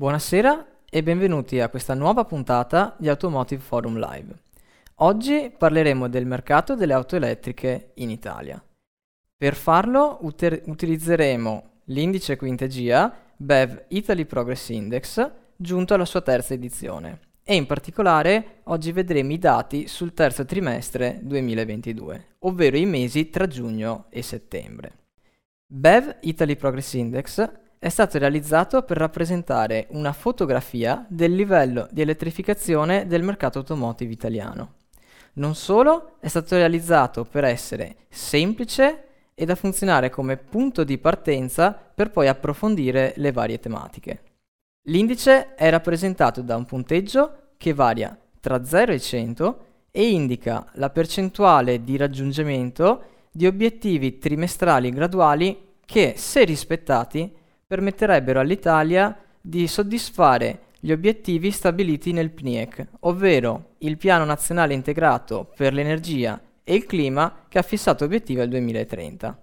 Buonasera e benvenuti a questa nuova puntata di Automotive Forum Live. Oggi parleremo del mercato delle auto elettriche in Italia. Per farlo uter- utilizzeremo l'indice Quintegia BEV Italy Progress Index giunto alla sua terza edizione e in particolare oggi vedremo i dati sul terzo trimestre 2022, ovvero i mesi tra giugno e settembre. BEV Italy Progress Index è stato realizzato per rappresentare una fotografia del livello di elettrificazione del mercato automotive italiano. Non solo, è stato realizzato per essere semplice e da funzionare come punto di partenza per poi approfondire le varie tematiche. L'indice è rappresentato da un punteggio che varia tra 0 e 100 e indica la percentuale di raggiungimento di obiettivi trimestrali graduali che, se rispettati, permetterebbero all'Italia di soddisfare gli obiettivi stabiliti nel PNIEC, ovvero il Piano Nazionale Integrato per l'Energia e il Clima che ha fissato obiettivi al 2030.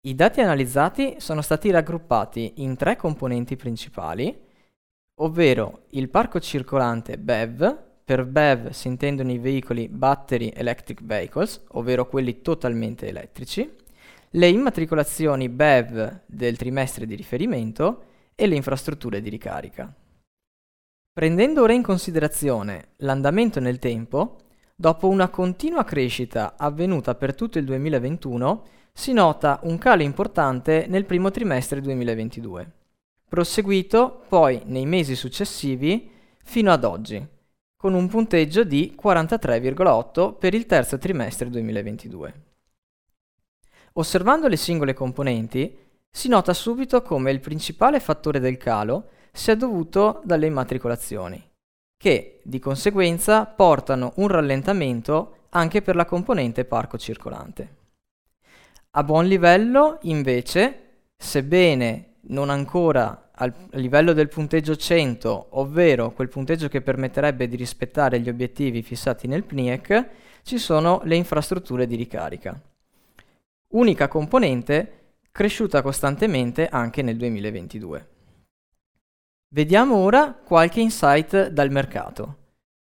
I dati analizzati sono stati raggruppati in tre componenti principali, ovvero il parco circolante BEV, per BEV si intendono i veicoli Battery Electric Vehicles, ovvero quelli totalmente elettrici, le immatricolazioni BEV del trimestre di riferimento e le infrastrutture di ricarica. Prendendo ora in considerazione l'andamento nel tempo, dopo una continua crescita avvenuta per tutto il 2021, si nota un calo importante nel primo trimestre 2022, proseguito poi nei mesi successivi fino ad oggi, con un punteggio di 43,8 per il terzo trimestre 2022. Osservando le singole componenti, si nota subito come il principale fattore del calo sia dovuto dalle immatricolazioni, che di conseguenza portano un rallentamento anche per la componente parco circolante. A buon livello, invece, sebbene non ancora al livello del punteggio 100, ovvero quel punteggio che permetterebbe di rispettare gli obiettivi fissati nel PNIEC, ci sono le infrastrutture di ricarica unica componente cresciuta costantemente anche nel 2022. Vediamo ora qualche insight dal mercato.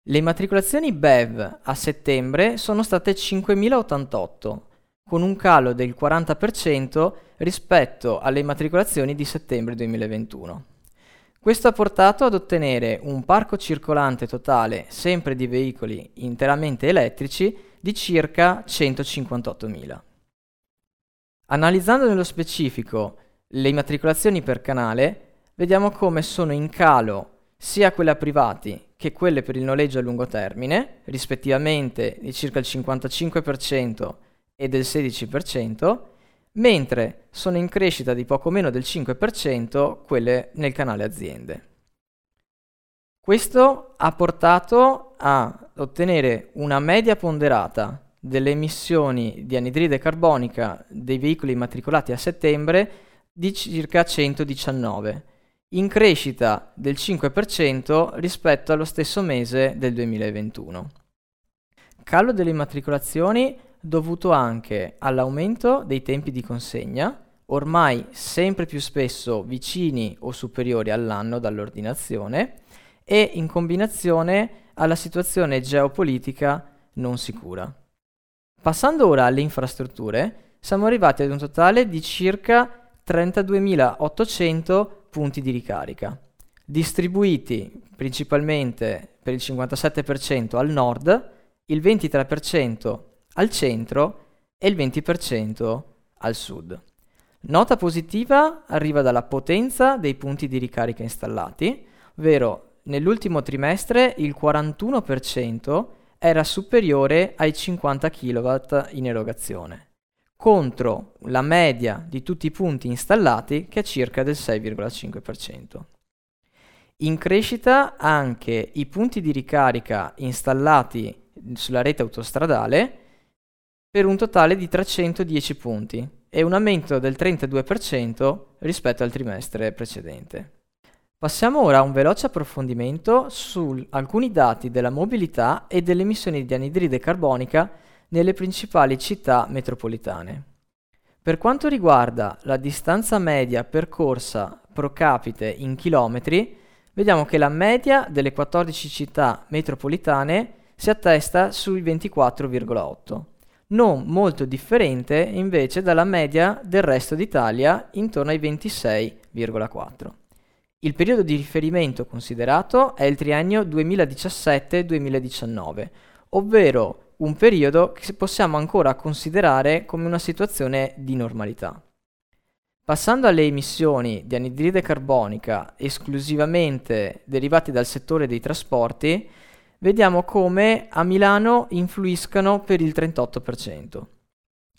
Le immatricolazioni BEV a settembre sono state 5.088, con un calo del 40% rispetto alle immatricolazioni di settembre 2021. Questo ha portato ad ottenere un parco circolante totale, sempre di veicoli interamente elettrici, di circa 158.000. Analizzando nello specifico le immatricolazioni per canale, vediamo come sono in calo sia quelle a privati che quelle per il noleggio a lungo termine, rispettivamente di circa il 55% e del 16%, mentre sono in crescita di poco meno del 5% quelle nel canale aziende. Questo ha portato a ottenere una media ponderata delle emissioni di anidride carbonica dei veicoli immatricolati a settembre di circa 119, in crescita del 5% rispetto allo stesso mese del 2021. Calo delle immatricolazioni dovuto anche all'aumento dei tempi di consegna, ormai sempre più spesso vicini o superiori all'anno dall'ordinazione, e in combinazione alla situazione geopolitica non sicura. Passando ora alle infrastrutture, siamo arrivati ad un totale di circa 32.800 punti di ricarica, distribuiti principalmente per il 57% al nord, il 23% al centro e il 20% al sud. Nota positiva arriva dalla potenza dei punti di ricarica installati, ovvero nell'ultimo trimestre il 41% era superiore ai 50 kW in erogazione, contro la media di tutti i punti installati che è circa del 6,5%. In crescita anche i punti di ricarica installati sulla rete autostradale per un totale di 310 punti e un aumento del 32% rispetto al trimestre precedente. Passiamo ora a un veloce approfondimento su alcuni dati della mobilità e delle emissioni di anidride carbonica nelle principali città metropolitane. Per quanto riguarda la distanza media percorsa pro capite in chilometri, vediamo che la media delle 14 città metropolitane si attesta sui 24,8, non molto differente invece dalla media del resto d'Italia intorno ai 26,4. Il periodo di riferimento considerato è il triennio 2017-2019, ovvero un periodo che possiamo ancora considerare come una situazione di normalità. Passando alle emissioni di anidride carbonica esclusivamente derivate dal settore dei trasporti, vediamo come a Milano influiscano per il 38%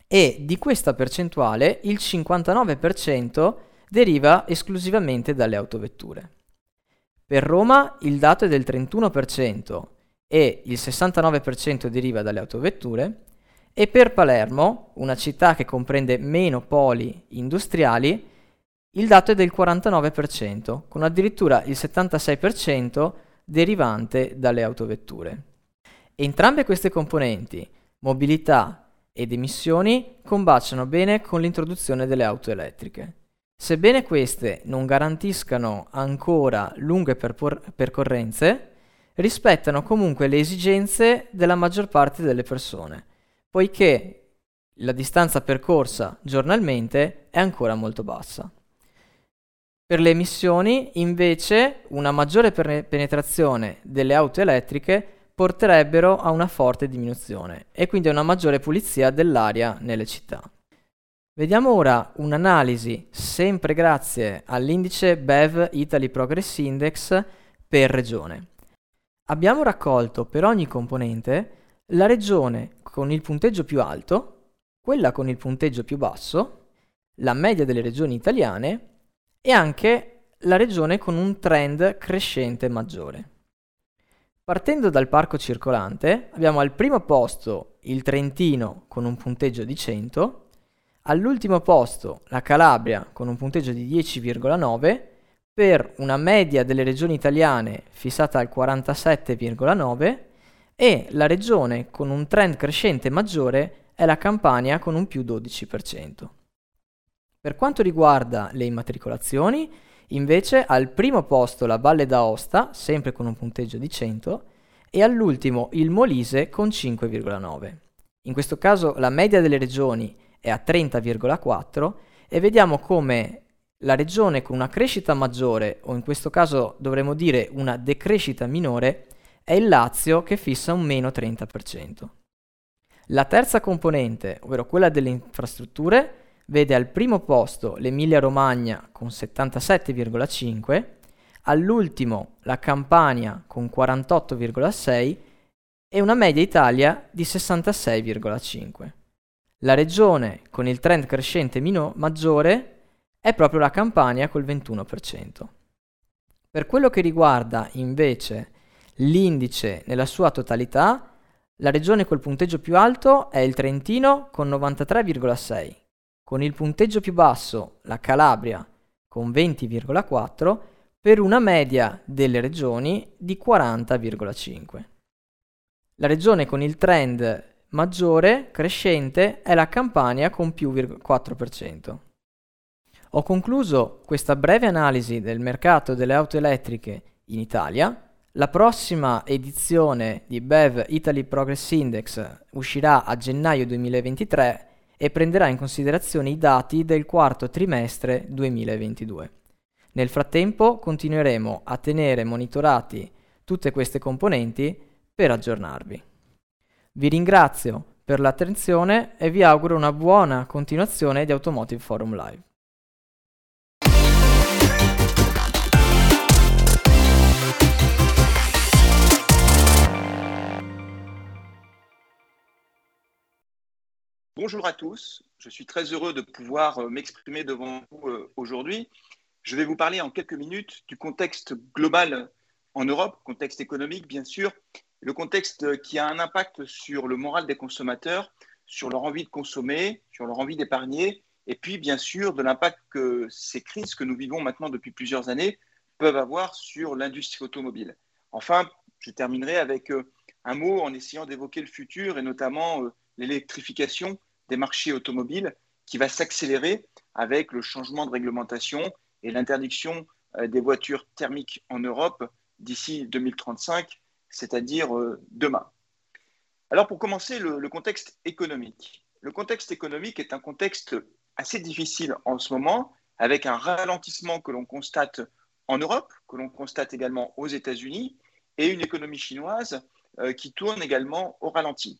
e di questa percentuale il 59% deriva esclusivamente dalle autovetture. Per Roma il dato è del 31% e il 69% deriva dalle autovetture e per Palermo, una città che comprende meno poli industriali, il dato è del 49%, con addirittura il 76% derivante dalle autovetture. Entrambe queste componenti, mobilità ed emissioni, combaciano bene con l'introduzione delle auto elettriche. Sebbene queste non garantiscano ancora lunghe perpor- percorrenze, rispettano comunque le esigenze della maggior parte delle persone, poiché la distanza percorsa giornalmente è ancora molto bassa. Per le emissioni, invece, una maggiore penetrazione delle auto elettriche porterebbero a una forte diminuzione e quindi a una maggiore pulizia dell'aria nelle città. Vediamo ora un'analisi, sempre grazie all'indice BEV Italy Progress Index per regione. Abbiamo raccolto per ogni componente la regione con il punteggio più alto, quella con il punteggio più basso, la media delle regioni italiane e anche la regione con un trend crescente maggiore. Partendo dal parco circolante, abbiamo al primo posto il Trentino con un punteggio di 100, all'ultimo posto la Calabria con un punteggio di 10,9, per una media delle regioni italiane fissata al 47,9 e la regione con un trend crescente maggiore è la Campania con un più 12%. Per quanto riguarda le immatricolazioni, invece al primo posto la Valle d'Aosta, sempre con un punteggio di 100, e all'ultimo il Molise con 5,9. In questo caso la media delle regioni è a 30,4 e vediamo come la regione con una crescita maggiore, o in questo caso dovremmo dire una decrescita minore, è il Lazio che fissa un meno 30%. La terza componente, ovvero quella delle infrastrutture, vede al primo posto l'Emilia-Romagna con 77,5, all'ultimo la Campania con 48,6 e una media Italia di 66,5. La regione con il trend crescente mino- maggiore è proprio la Campania col 21%. Per quello che riguarda invece l'indice nella sua totalità, la regione col punteggio più alto è il Trentino con 93,6 con il punteggio più basso la Calabria con 20,4 per una media delle regioni di 40,5. La regione con il trend maggiore, crescente, è la Campania con più 4%. Ho concluso questa breve analisi del mercato delle auto elettriche in Italia. La prossima edizione di BEV Italy Progress Index uscirà a gennaio 2023 e prenderà in considerazione i dati del quarto trimestre 2022. Nel frattempo continueremo a tenere monitorati tutte queste componenti per aggiornarvi. Vi ringrazio per l'attenzione e vi auguro una buona continuazione di Automotive Forum Live. Bonjour à tous, je suis très heureux de pouvoir euh, m'exprimer devant vous euh, aujourd'hui. Je vais vous parler en quelques minutes du contexte global en Europe, contexte économique bien sûr, le contexte qui a un impact sur le moral des consommateurs, sur leur envie de consommer, sur leur envie d'épargner, et puis bien sûr de l'impact que ces crises que nous vivons maintenant depuis plusieurs années peuvent avoir sur l'industrie automobile. Enfin, je terminerai avec euh, un mot en essayant d'évoquer le futur et notamment l'électrification des marchés automobiles qui va s'accélérer avec le changement de réglementation et l'interdiction des voitures thermiques en Europe d'ici 2035, c'est-à-dire demain. Alors pour commencer, le, contexte économique. Le contexte économique est un contexte assez difficile en ce moment, avec un ralentissement que l'on constate en Europe, que l'on constate également aux États-Unis, et une économie chinoise euh, qui tourne également au ralenti.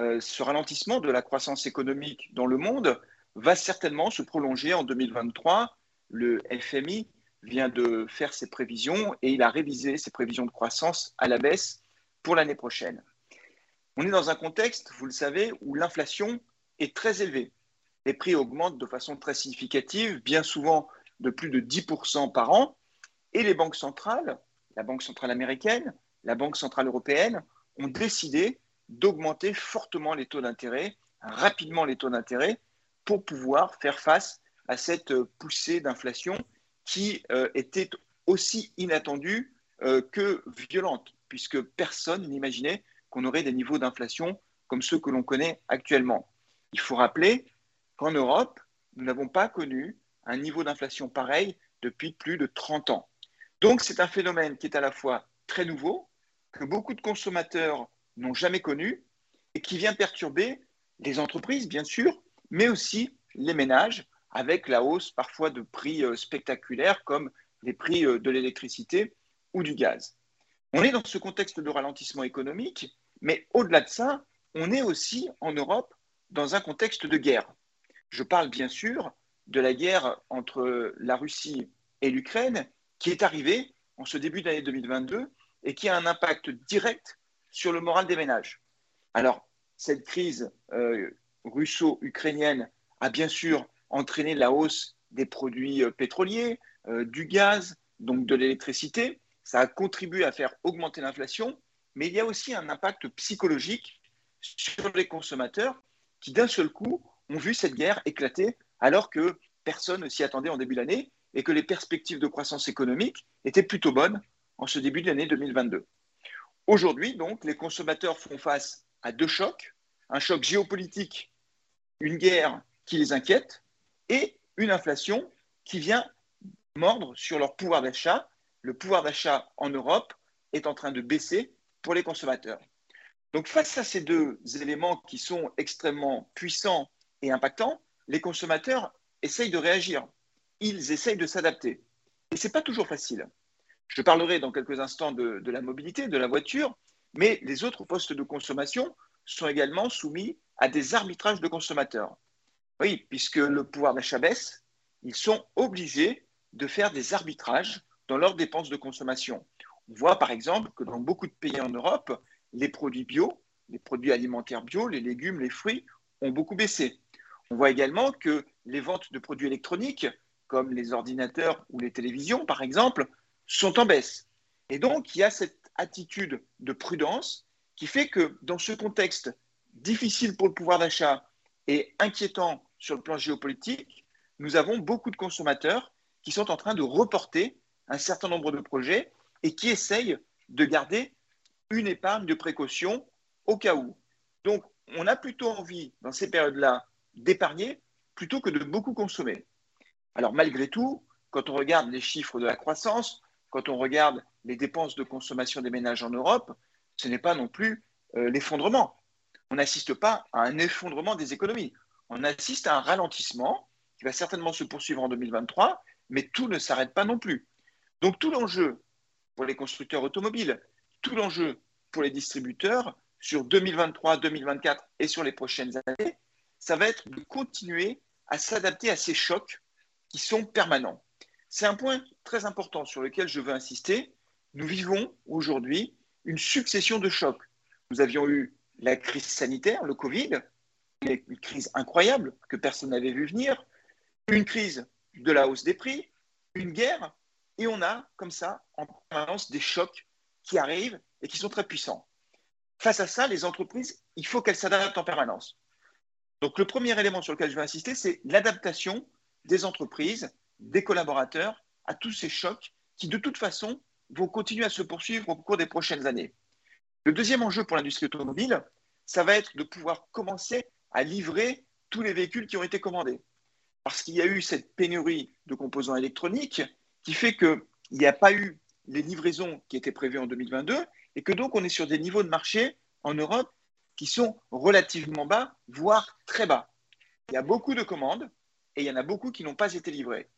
Euh, ce ralentissement de la croissance économique dans le monde va certainement se prolonger en 2023. Le FMI vient de faire ses prévisions et il a révisé ses prévisions de croissance à la baisse pour l'année prochaine. On est dans un contexte, vous le savez, où l'inflation est très élevée. Les prix augmentent de façon très significative, bien souvent de plus de 10% par an, et les banques centrales, la Banque centrale américaine, la Banque centrale européenne, ont décidé d'augmenter fortement les taux d'intérêt, rapidement les taux d'intérêt, pour pouvoir faire face à cette poussée d'inflation qui euh, était aussi inattendue euh, que violente, puisque personne n'imaginait qu'on aurait des niveaux d'inflation comme ceux que l'on connaît actuellement. Il faut rappeler qu'en Europe, nous n'avons pas connu un niveau d'inflation pareil depuis plus de 30 ans. Donc c'est un phénomène qui est à la fois très nouveau, que beaucoup de consommateurs n'ont jamais connu et qui vient perturber les entreprises, bien sûr, mais aussi les ménages, avec la hausse parfois de prix euh, spectaculaires comme les prix euh, de l'électricité ou du gaz. On est dans ce contexte de ralentissement économique, mais au-delà de ça, on est aussi en Europe dans un contexte de guerre. Je parle bien sûr de la guerre entre la Russie et l'Ukraine qui est arrivée en ce début d'année 2022 et qui a un impact direct sur le moral des ménages. Alors, cette crise euh, russo-ukrainienne a bien sûr entraîné la hausse des produits euh, pétroliers, euh, du gaz, donc de l'électricité, ça a contribué à faire augmenter l'inflation, mais il y a aussi un impact psychologique sur les consommateurs qui, d'un seul coup, ont vu cette guerre éclater alors que personne ne s'y attendait en début d'année et que les perspectives de croissance économique étaient plutôt bonnes en ce début d'année 2022. Aujourd'hui, donc, les consommateurs font face à deux chocs, un choc géopolitique, une guerre qui les inquiète, et une inflation qui vient mordre sur leur pouvoir d'achat le pouvoir d'achat en Europe est en train de baisser pour les consommateurs. Donc face à ces deux éléments qui sont extrêmement puissants et impactants, les consommateurs essayent de réagir. Ils essayent de s'adapter. Et ce n'est pas toujours facile. Je parlerai dans quelques instants de, de, la mobilité, de la voiture, mais les autres postes de consommation sont également soumis à des arbitrages de consommateurs. Oui, puisque le pouvoir d'achat baisse, ils sont obligés de faire des arbitrages dans leurs dépenses de consommation. On voit par exemple que dans beaucoup de pays en Europe, les produits bio, les produits alimentaires bio, les légumes, les fruits ont beaucoup baissé. On voit également que les ventes de produits électroniques, comme les ordinateurs ou les télévisions par exemple, sont en baisse. Et donc, il y a cette attitude de prudence qui fait que dans ce contexte difficile pour le pouvoir d'achat et inquiétant sur le plan géopolitique, nous avons beaucoup de consommateurs qui sont en train de reporter un certain nombre de projets et qui essayent de garder une épargne de précaution au cas où. Donc, on a plutôt envie, dans ces périodes-là, d'épargner plutôt que de beaucoup consommer. Alors, malgré tout, quand on regarde les chiffres de la croissance, quand on regarde les dépenses de consommation des ménages en Europe, ce n'est pas non plus euh, l'effondrement. On n'assiste pas à un effondrement des économies. On assiste à un ralentissement qui va certainement se poursuivre en 2023, mais tout ne s'arrête pas non plus. Donc tout l'enjeu pour les constructeurs automobiles, tout l'enjeu pour les distributeurs sur 2023, 2024 et sur les prochaines années, ça va être de continuer à s'adapter à ces chocs qui sont permanents. C'est un point très important sur lequel je veux insister. Nous vivons aujourd'hui une succession de chocs. Nous avions eu la crise sanitaire, le Covid, une crise incroyable que personne n'avait vu venir, une crise de la hausse des prix, une guerre, et on a comme ça en permanence des chocs qui arrivent et qui sont très puissants. Face à ça, les entreprises, il faut qu'elles s'adaptent en permanence. Donc le premier élément sur lequel je vais insister, c'est l'adaptation des entreprises, des collaborateurs à tous ces chocs qui, de toute façon, vont continuer à se poursuivre au cours des prochaines années. Le deuxième enjeu pour l'industrie automobile, ça va être de pouvoir commencer à livrer tous les véhicules qui ont été commandés. parce qu'il y a eu cette pénurie de composants électroniques qui fait qu'il n'y a pas eu les livraisons qui étaient prévues en 2022 et que donc on est sur des niveaux de marché en Europe qui sont relativement bas, voire très bas. Il y a beaucoup de commandes et il y en a beaucoup qui n'ont pas été livrées.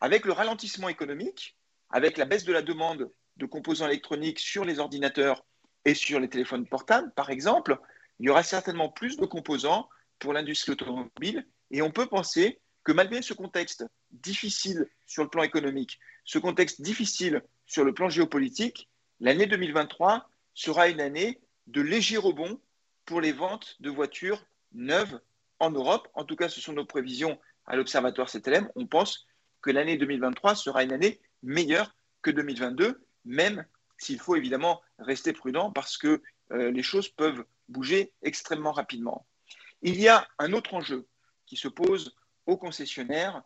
Avec le ralentissement économique, avec la baisse de la demande de composants électroniques sur les ordinateurs et sur les téléphones portables, par exemple, il y aura certainement plus de composants pour l'industrie automobile et on peut penser que malgré ce contexte difficile sur le plan économique, ce contexte difficile sur le plan géopolitique, l'année 2023 sera une année de léger rebond pour les ventes de voitures neuves en Europe. En tout cas, ce sont nos prévisions à l'Observatoire CTLM. On pense que l'année 2023 sera une année meilleure que 2022, même s'il faut évidemment rester prudent parce que euh, les choses peuvent bouger extrêmement rapidement. Il y a un autre enjeu qui se pose aux concessionnaires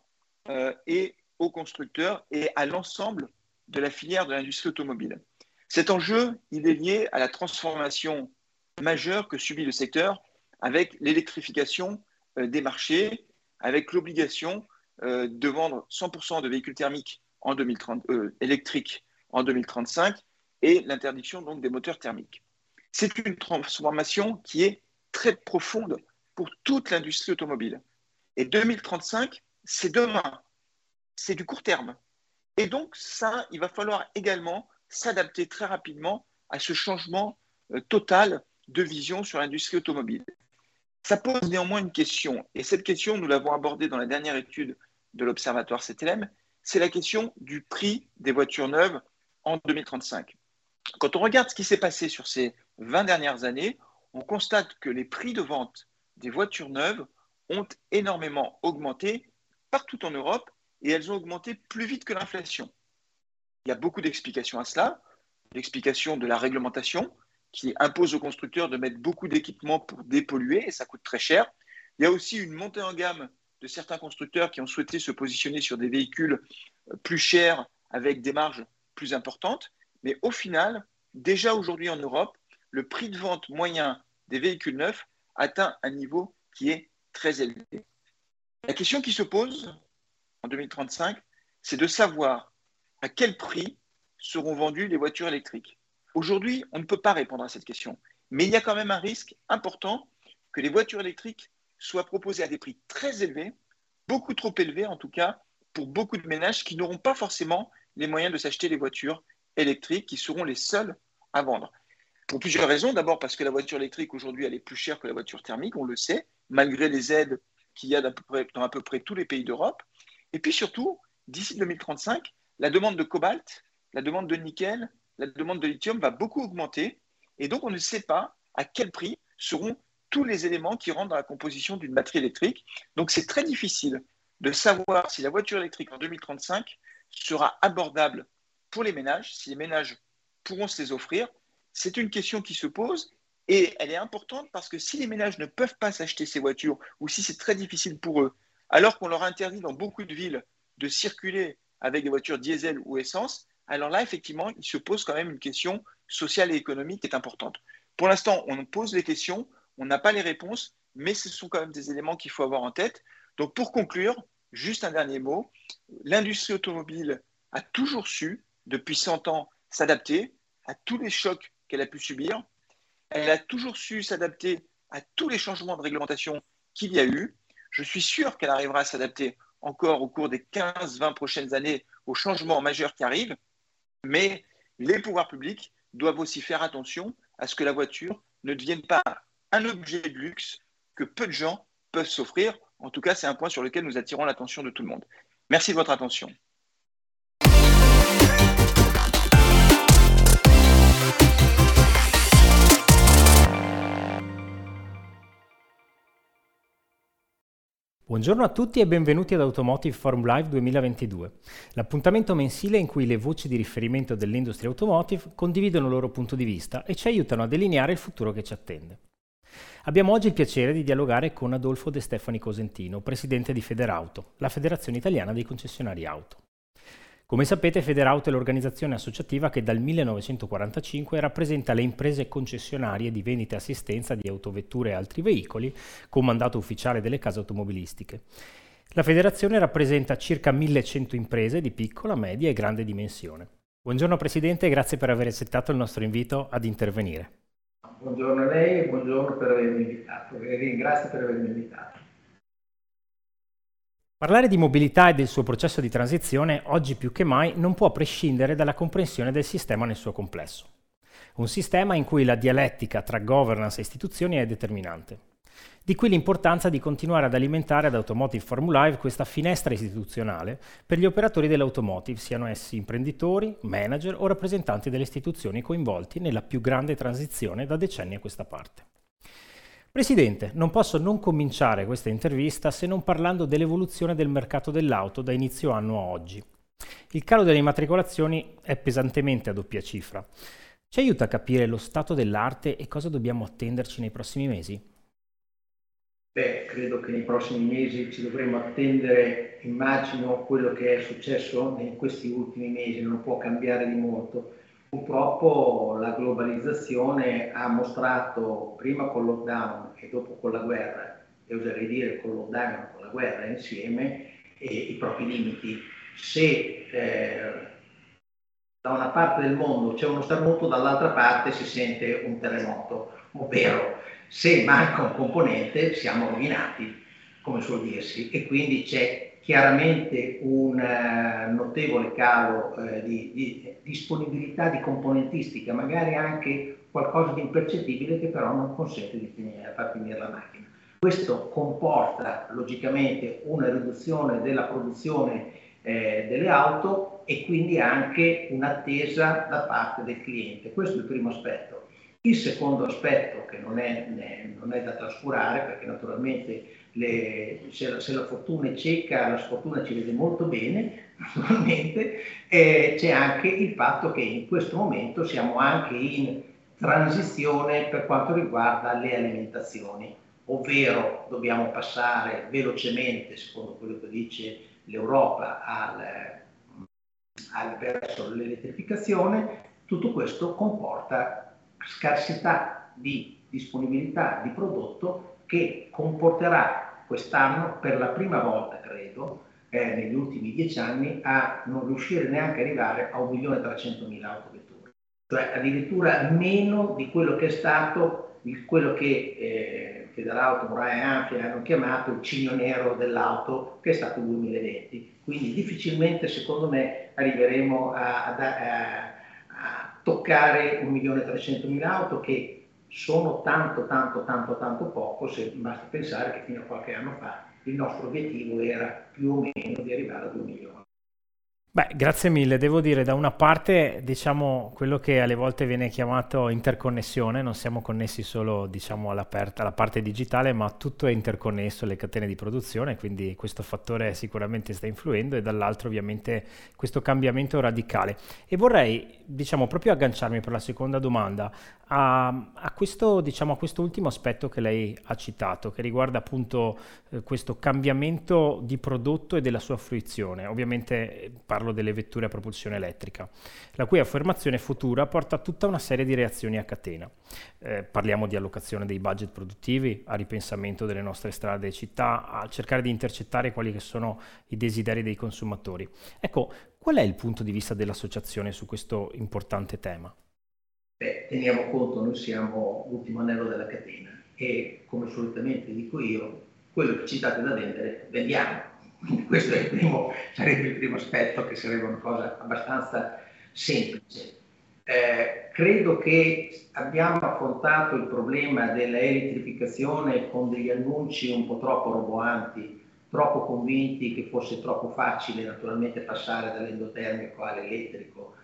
euh, et aux constructeurs et à l'ensemble de la filière de l'industrie automobile. Cet enjeu, il est lié à la transformation majeure que subit le secteur avec l'électrification euh, des marchés, avec l'obligation de vendre 100% de véhicules thermiques en 2030, électriques en 2035 et l'interdiction donc des moteurs thermiques. C'est une transformation qui est très profonde pour toute l'industrie automobile. Et 2035, c'est demain, c'est du court terme. Et donc ça, il va falloir également s'adapter très rapidement à ce changement euh, total de vision sur l'industrie automobile. Ça pose néanmoins une question, et cette question, nous l'avons abordée dans la dernière étude de l'Observatoire CTLM, c'est la question du prix des voitures neuves en 2035. Quand on regarde ce qui s'est passé sur ces 20 dernières années, on constate que les prix de vente des voitures neuves ont énormément augmenté partout en Europe et elles ont augmenté plus vite que l'inflation. Il y a beaucoup d'explications à cela. L'explication de la réglementation qui impose aux constructeurs de mettre beaucoup d'équipements pour dépolluer et ça coûte très cher. Il y a aussi une montée en gamme de certains constructeurs qui ont souhaité se positionner sur des véhicules plus chers avec des marges plus importantes. Mais au final, déjà aujourd'hui en Europe, le prix de vente moyen des véhicules neufs atteint un niveau qui est très élevé. La question qui se pose en 2035, c'est de savoir à quel prix seront vendues les voitures électriques. Aujourd'hui, on ne peut pas répondre à cette question, mais il y a quand même un risque important que les voitures électriques soient proposées à des prix très élevés, beaucoup trop élevés en tout cas, pour beaucoup de ménages qui n'auront pas forcément les moyens de s'acheter les voitures électriques, qui seront les seules à vendre. Pour plusieurs raisons. D'abord parce que la voiture électrique aujourd'hui, elle est plus chère que la voiture thermique, on le sait, malgré les aides qu'il y a dans à peu près tous les pays d'Europe. Et puis surtout, d'ici 2035, la demande de cobalt, la demande de nickel, la demande de lithium va beaucoup augmenter. Et donc, on ne sait pas à quel prix seront tous les éléments qui rentrent dans la composition d'une batterie électrique. Donc, c'est très difficile de savoir si la voiture électrique en 2035 sera abordable pour les ménages, si les ménages pourront se les offrir. C'est une question qui se pose et elle est importante parce que si les ménages ne peuvent pas s'acheter ces voitures ou si c'est très difficile pour eux, alors qu'on leur interdit dans beaucoup de villes de circuler avec des voitures diesel ou essence, alors là, effectivement, il se pose quand même une question sociale et économique qui est importante. Pour l'instant, on pose les questions, on n'a pas les réponses, mais ce sont quand même des éléments qu'il faut avoir en tête. Donc, pour conclure, juste un dernier mot. L'industrie automobile a toujours su, depuis 100 ans, s'adapter à tous les chocs qu'elle a pu subir. Elle a toujours su s'adapter à tous les changements de réglementation qu'il y a eu. Je suis sûr qu'elle arrivera à s'adapter encore au cours des 15-20 prochaines années aux changements majeurs qui arrivent. Mais les pouvoirs publics doivent aussi faire attention à ce que la voiture ne devienne pas un objet de luxe que peu de gens peuvent s'offrir. En tout cas, c'est un point sur lequel nous attirons l'attention de tout le monde. Merci de votre attention. Buongiorno a tutti e benvenuti ad Automotive Forum Live 2022, l'appuntamento mensile in cui le voci di riferimento dell'industria automotive condividono il loro punto di vista e ci aiutano a delineare il futuro che ci attende. Abbiamo oggi il piacere di dialogare con Adolfo De Stefani Cosentino, presidente di Federauto, la Federazione Italiana dei Concessionari Auto. Come sapete, Federauto è l'organizzazione associativa che dal 1945 rappresenta le imprese concessionarie di vendita e assistenza di autovetture e altri veicoli con mandato ufficiale delle case automobilistiche. La federazione rappresenta circa 1100 imprese di piccola, media e grande dimensione. Buongiorno Presidente grazie per aver accettato il nostro invito ad intervenire. Buongiorno a lei e buongiorno per avermi invitato e ringrazio per avermi invitato. Parlare di mobilità e del suo processo di transizione oggi più che mai non può prescindere dalla comprensione del sistema nel suo complesso. Un sistema in cui la dialettica tra governance e istituzioni è determinante. Di qui l'importanza di continuare ad alimentare ad Automotive Live questa finestra istituzionale per gli operatori dell'automotive, siano essi imprenditori, manager o rappresentanti delle istituzioni coinvolti nella più grande transizione da decenni a questa parte. Presidente, non posso non cominciare questa intervista se non parlando dell'evoluzione del mercato dell'auto da inizio anno a oggi. Il calo delle immatricolazioni è pesantemente a doppia cifra. Ci aiuta a capire lo stato dell'arte e cosa dobbiamo attenderci nei prossimi mesi? Beh, credo che nei prossimi mesi ci dovremo attendere, immagino, quello che è successo in questi ultimi mesi, non può cambiare di molto Purtroppo la globalizzazione ha mostrato prima col lockdown e dopo con la guerra, e oserei dire con lockdown e con la guerra insieme, i propri limiti. Se eh, da una parte del mondo c'è uno terremoto, dall'altra parte si sente un terremoto, ovvero se manca un componente siamo rovinati, come suol dirsi, e quindi c'è chiaramente un uh, notevole calo uh, di, di, disponibilità di componentistica, magari anche qualcosa di impercettibile che però non consente di finire, far finire la macchina. Questo comporta logicamente una riduzione della produzione eh, delle auto e quindi anche un'attesa da parte del cliente. Questo è il primo aspetto. Il secondo aspetto, che non è, non è da trascurare, perché naturalmente le, se, la, se, la, fortuna è cieca, la sfortuna ci vede molto bene, naturalmente, eh, c'è anche il fatto che in questo momento siamo anche in transizione per quanto riguarda le alimentazioni, ovvero dobbiamo passare velocemente, secondo quello che dice l'Europa, al, al, verso l'elettrificazione, tutto questo comporta scarsità di disponibilità di prodotto che comporterà quest'anno per la prima volta, credo, eh, negli ultimi dieci anni, a non riuscire neanche a arrivare a 1.300.000 autovetture, cioè addirittura meno di quello che è stato il, quello che eh, Federauto, Morai e Ampli hanno chiamato il cigno nero dell'auto, che è stato il 2020. Quindi difficilmente, secondo me, arriveremo a, a, a, a toccare 1.300.000 auto che sono tanto, tanto, tanto, tanto poco, se basta pensare che fino a qualche anno fa il nostro obiettivo era più o meno di arrivare a 2 milioni. Beh, grazie mille. Devo dire, da una parte, diciamo, quello che alle volte viene chiamato interconnessione, non siamo connessi solo, diciamo, alla parte digitale, ma tutto è interconnesso, le catene di produzione, quindi questo fattore sicuramente sta influendo e dall'altro ovviamente questo cambiamento radicale. E vorrei, diciamo, proprio agganciarmi per la seconda domanda a, a, questo, diciamo, a questo ultimo aspetto che lei ha citato, che riguarda appunto eh, questo cambiamento di prodotto e della sua fruizione. Ovviamente eh, parlo delle vetture a propulsione elettrica, la cui affermazione futura porta a tutta una serie di reazioni a catena. Eh, parliamo di allocazione dei budget produttivi, a ripensamento delle nostre strade e città, a cercare di intercettare quali che sono i desideri dei consumatori. Ecco, qual è il punto di vista dell'associazione su questo importante tema? Beh, teniamo conto, noi siamo l'ultimo anello della catena e come solitamente dico io, quello che ci date da vendere, vendiamo. Questo il primo, sarebbe il primo aspetto che sarebbe una cosa abbastanza semplice. Eh, credo che abbiamo affrontato il problema dell'elettrificazione con degli annunci un po' troppo roboanti, troppo convinti che fosse troppo facile naturalmente passare dall'endotermico all'elettrico.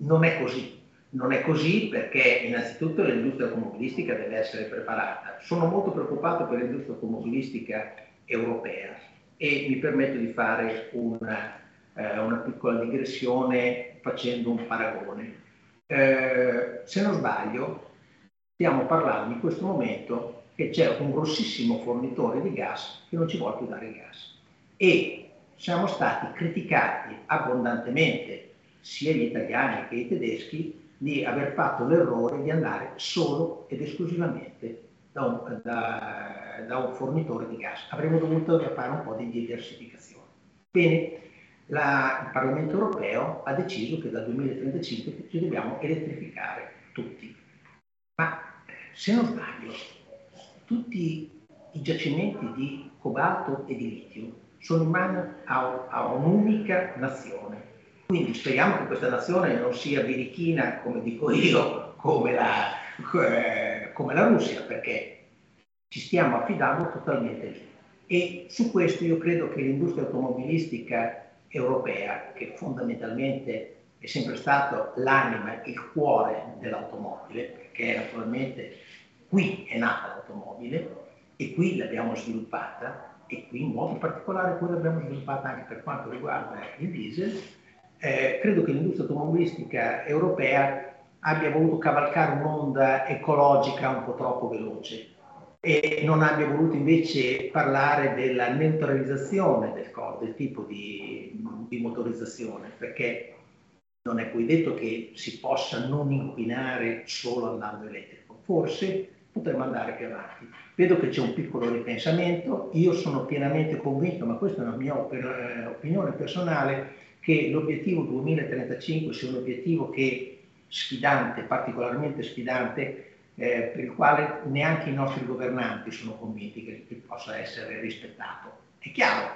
Non è così non è così perché innanzitutto l'industria automobilistica deve essere preparata. Sono molto preoccupato per l'industria automobilistica europea e mi permetto di fare una, eh, una piccola digressione facendo un paragone. Eh, se non sbaglio, stiamo parlando in questo momento che c'è un grossissimo fornitore di gas che non ci vuole più dare il gas e siamo stati criticati abbondantemente sia gli italiani che i tedeschi di aver fatto l'errore di andare solo ed esclusivamente da un, da, da un fornitore di gas. Avremmo dovuto fare un po' di diversificazione. Bene, la, il Parlamento europeo ha deciso che dal 2035 ci dobbiamo elettrificare tutti. Ma se non sbaglio, tutti i giacimenti di cobalto e di litio sono in mano a, a un'unica nazione. Quindi speriamo che questa nazione non sia birichina, come dico io, come la, eh, come la Russia, perché ci stiamo affidando totalmente lì. E su questo io credo che l'industria automobilistica europea, che fondamentalmente è sempre stato l'anima, il cuore dell'automobile, perché naturalmente qui è nata l'automobile e qui l'abbiamo sviluppata e qui in modo particolare poi l'abbiamo sviluppata anche per quanto riguarda il diesel, eh, credo che l'industria automobilistica europea abbia voluto cavalcare un'onda ecologica un po' troppo veloce e non abbia voluto invece parlare della neutralizzazione del, del tipo di, di, motorizzazione, perché non è poi detto che si possa non inquinare solo andando elettrico. Forse potremmo andare più avanti. Vedo che c'è un piccolo ripensamento, io sono pienamente convinto, ma questa è una mia eh, opinione personale, che l'obiettivo 2035 sia un obiettivo che sfidante, particolarmente sfidante, eh, per il quale neanche i nostri governanti sono convinti che, che possa essere rispettato. È chiaro,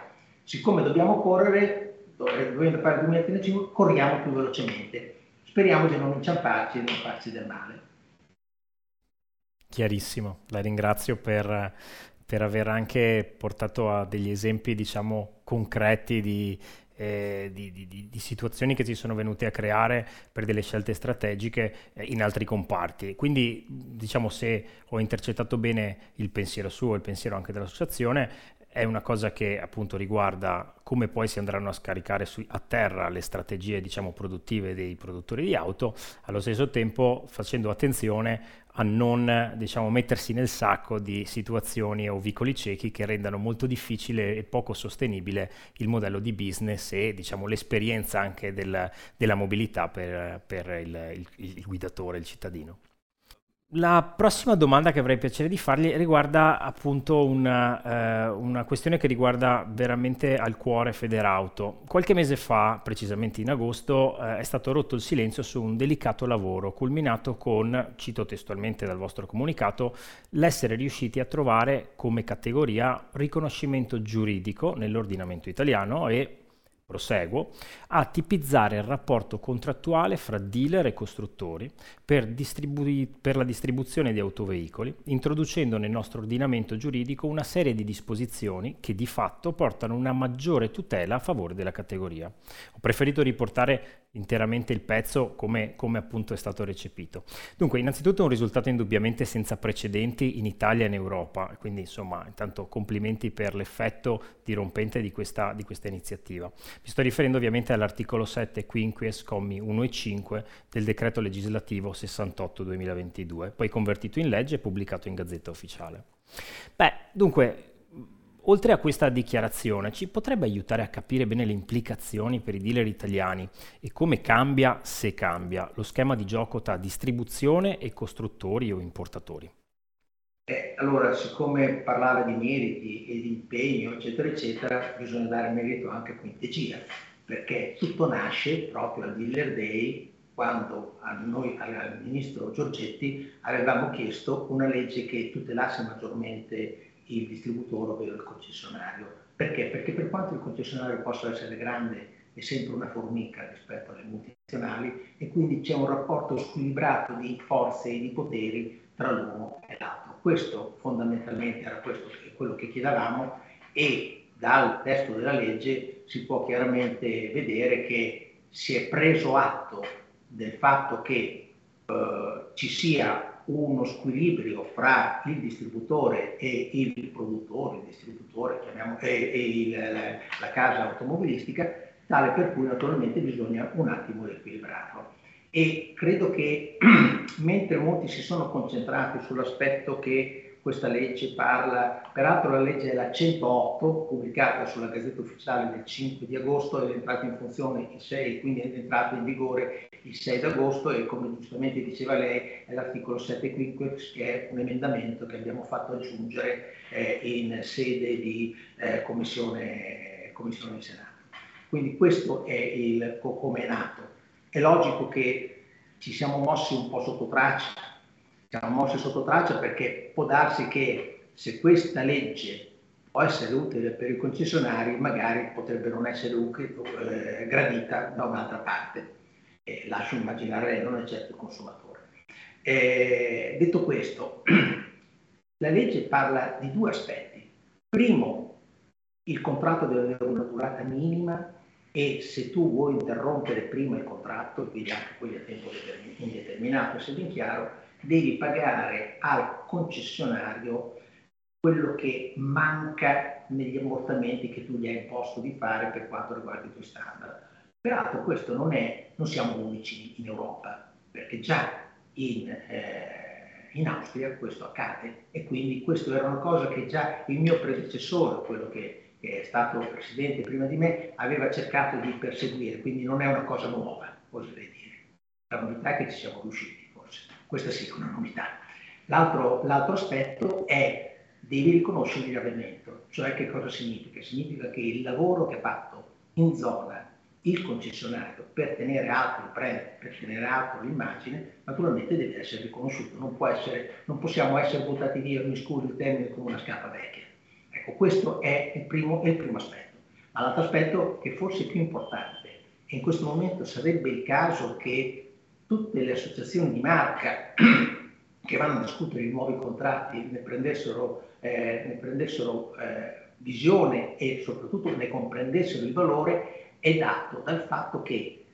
siccome dobbiamo correre, dovendo fare il 2035, corriamo più velocemente. Speriamo di non inciamparci e non farci del male. Chiarissimo, la ringrazio per, per aver anche portato a degli esempi, diciamo, concreti di, eh, di, di, di, situazioni che si sono venute a creare per delle scelte strategiche eh, in altri comparti. Quindi, diciamo, se ho intercettato bene il pensiero suo, il pensiero anche dell'associazione, è una cosa che appunto riguarda come poi si andranno a scaricare su, a terra le strategie diciamo, produttive dei produttori di auto, allo stesso tempo facendo attenzione a non diciamo, mettersi nel sacco di situazioni o vicoli ciechi che rendano molto difficile e poco sostenibile il modello di business e diciamo, l'esperienza anche del, della mobilità per, per il, il, il guidatore, il cittadino. La prossima domanda che avrei piacere di fargli riguarda appunto una, eh, una, questione che riguarda veramente al cuore Federauto. Qualche mese fa, precisamente in agosto, eh, è stato rotto il silenzio su un delicato lavoro culminato con, cito testualmente dal vostro comunicato, l'essere riusciti a trovare come categoria riconoscimento giuridico nell'ordinamento italiano e proseguo, a tipizzare il rapporto contrattuale fra dealer e costruttori per, distribu- per, la distribuzione di autoveicoli, introducendo nel nostro ordinamento giuridico una serie di disposizioni che di fatto portano una maggiore tutela a favore della categoria. Ho preferito riportare interamente il pezzo come, come, appunto è stato recepito. Dunque, innanzitutto un risultato indubbiamente senza precedenti in Italia e in Europa, quindi insomma, intanto complimenti per l'effetto dirompente di questa, di questa iniziativa. Mi sto riferendo ovviamente all'articolo 7 quinquies, commi 1 e 5 del decreto legislativo 68-2022, poi convertito in legge e pubblicato in Gazzetta Ufficiale. Beh, dunque, Oltre a questa dichiarazione, ci potrebbe aiutare a capire bene le implicazioni per i dealer italiani e come cambia, se cambia, lo schema di gioco tra distribuzione e costruttori o importatori? Eh, allora, siccome parlare di meriti e di impegno, eccetera, eccetera, bisogna dare merito anche a Quintegia, perché tutto nasce proprio al Dealer Day quando noi, al ministro Giorgetti, avevamo chiesto una legge che tutelasse maggiormente il distributore ovvero il concessionario. Perché? Perché per quanto il concessionario possa essere grande è sempre una formica rispetto alle multinazionali e quindi c'è un rapporto squilibrato di forze e di poteri tra l'uno e l'altro. Questo fondamentalmente era questo, quello che chiedevamo e dal testo della legge si può chiaramente vedere che si è preso atto del fatto che eh, ci sia uno squilibrio fra il distributore e il produttore, il distributore chiamiamo, e, e il, la, la casa automobilistica, tale per cui naturalmente bisogna un attimo riequilibrarlo. E credo che mentre molti si sono concentrati sull'aspetto che questa legge parla, peraltro la legge è la 108, pubblicata sulla Gazzetta Ufficiale del 5 di agosto, è entrata in funzione il 6, quindi è entrata in vigore il 6 di agosto e come giustamente diceva lei è l'articolo 7 quinquex che è un emendamento che abbiamo fatto aggiungere eh, in sede di eh, commissione, commissione Senato. Quindi questo è il come è nato. È logico che ci siamo mossi un po' sotto traccia, siamo mossi sotto traccia perché può darsi che se questa legge può essere utile per i concessionari, magari potrebbe non essere utile, eh, gradita da un'altra parte. Eh, lascio immaginare non è certo il consumatore. Eh, detto questo, la legge parla di due aspetti. Primo, il contratto deve avere una durata minima e se tu vuoi interrompere prima il contratto, quindi anche quelli a tempo indeterminato, se ben chiaro, devi pagare al concessionario quello che manca negli ammortamenti che tu gli hai imposto di fare per quanto riguarda i tuoi standard. Peraltro questo non è, non siamo unici in Europa, perché già in, eh, in Austria questo accade e quindi questo era una cosa che già il mio predecessore, quello che che è stato presidente prima di me, aveva cercato di perseguire, quindi non è una cosa nuova, oserei dire. La novità è che ci siamo riusciti. Questa sì è una novità. L'altro, l'altro aspetto è devi riconoscere il avvenimento, cioè che cosa significa? Significa che il lavoro che ha fatto in zona il concessionario per tenere alto il brand, per tenere alto l'immagine, naturalmente deve essere riconosciuto, non, essere, non possiamo essere buttati via, mi scusi il termine, come una scappa vecchia. Ecco, questo è il primo, il primo aspetto. Ma l'altro aspetto che forse è più importante, e in questo momento sarebbe il caso che tutte le associazioni di marca che vanno a discutere i nuovi contratti ne prendessero, eh, ne prendessero eh, visione e soprattutto ne comprendessero il valore, è dato dal fatto che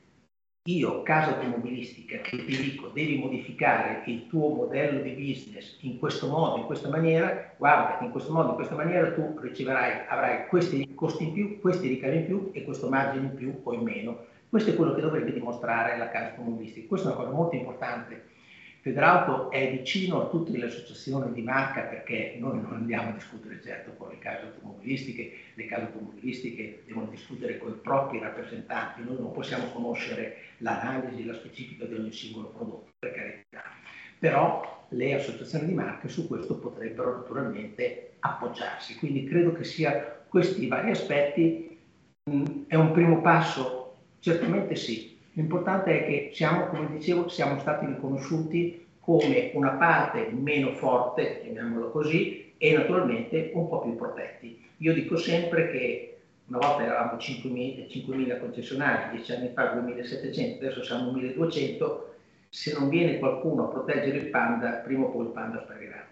io, casa automobilistica, che ti dico devi modificare il tuo modello di business in questo modo, in questa maniera, guarda in questo modo, in questa maniera tu riceverai, avrai questi costi in più, questi ricavi in più e questo margine in più o in meno. Questo è quello che dovrebbe dimostrare la casa automobilistica. Questa è una cosa molto importante Federauto è vicino a tutte le associazioni di marca perché noi non andiamo a discutere certo con le case automobilistiche, le case automobilistiche devono discutere con i propri rappresentanti, noi non possiamo conoscere l'analisi la specifica di ogni singolo prodotto, per carità. Però le associazioni di marca su questo potrebbero naturalmente appoggiarsi, quindi credo che sia questi vari aspetti, mh, è un primo passo? Certamente sì, L'importante è che siamo, come dicevo, siamo stati riconosciuti come una parte meno forte, chiamiamolo così, e naturalmente un po' più protetti. Io dico sempre che una volta eravamo 5.000 concessionari, 10 anni fa 2.700, adesso siamo 1.200, se non viene qualcuno a proteggere il panda, prima o poi il panda sparirà.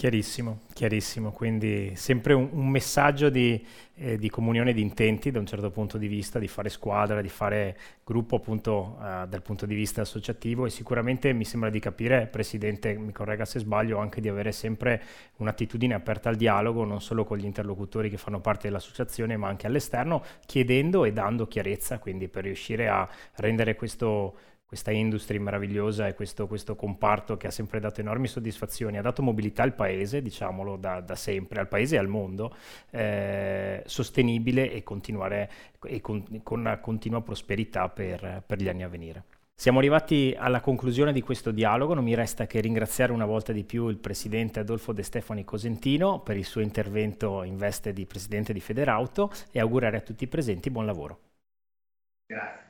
Chiarissimo, chiarissimo, quindi sempre un, un messaggio di, eh, di, comunione di intenti da un certo punto di vista, di fare squadra, di fare gruppo appunto eh, dal punto di vista associativo. E sicuramente mi sembra di capire, Presidente, mi corregga se sbaglio, anche di avere sempre un'attitudine aperta al dialogo, non solo con gli interlocutori che fanno parte dell'associazione, ma anche all'esterno, chiedendo e dando chiarezza, quindi per riuscire a rendere questo questa industria meravigliosa e questo, questo, comparto che ha sempre dato enormi soddisfazioni, ha dato mobilità al paese, diciamolo da, da sempre, al paese e al mondo, eh, sostenibile e e con, con, una continua prosperità per, per gli anni a venire. Siamo arrivati alla conclusione di questo dialogo, non mi resta che ringraziare una volta di più il presidente Adolfo De Stefani Cosentino per il suo intervento in veste di presidente di Federauto e augurare a tutti i presenti buon lavoro. Grazie.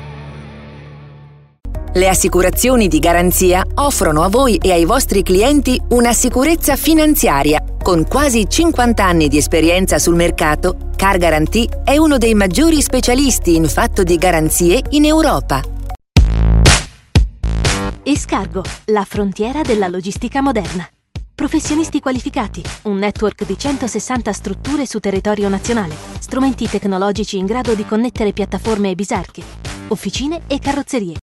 Le assicurazioni di garanzia offrono a voi e ai vostri clienti una sicurezza finanziaria. Con quasi 50 anni di esperienza sul mercato, Car Guarantee è uno dei maggiori specialisti in fatto di garanzie in Europa. Escargo, la frontiera della logistica moderna. Professionisti qualificati, un network di 160 strutture su territorio nazionale, strumenti tecnologici in grado di connettere piattaforme e bisarche, officine e carrozzerie.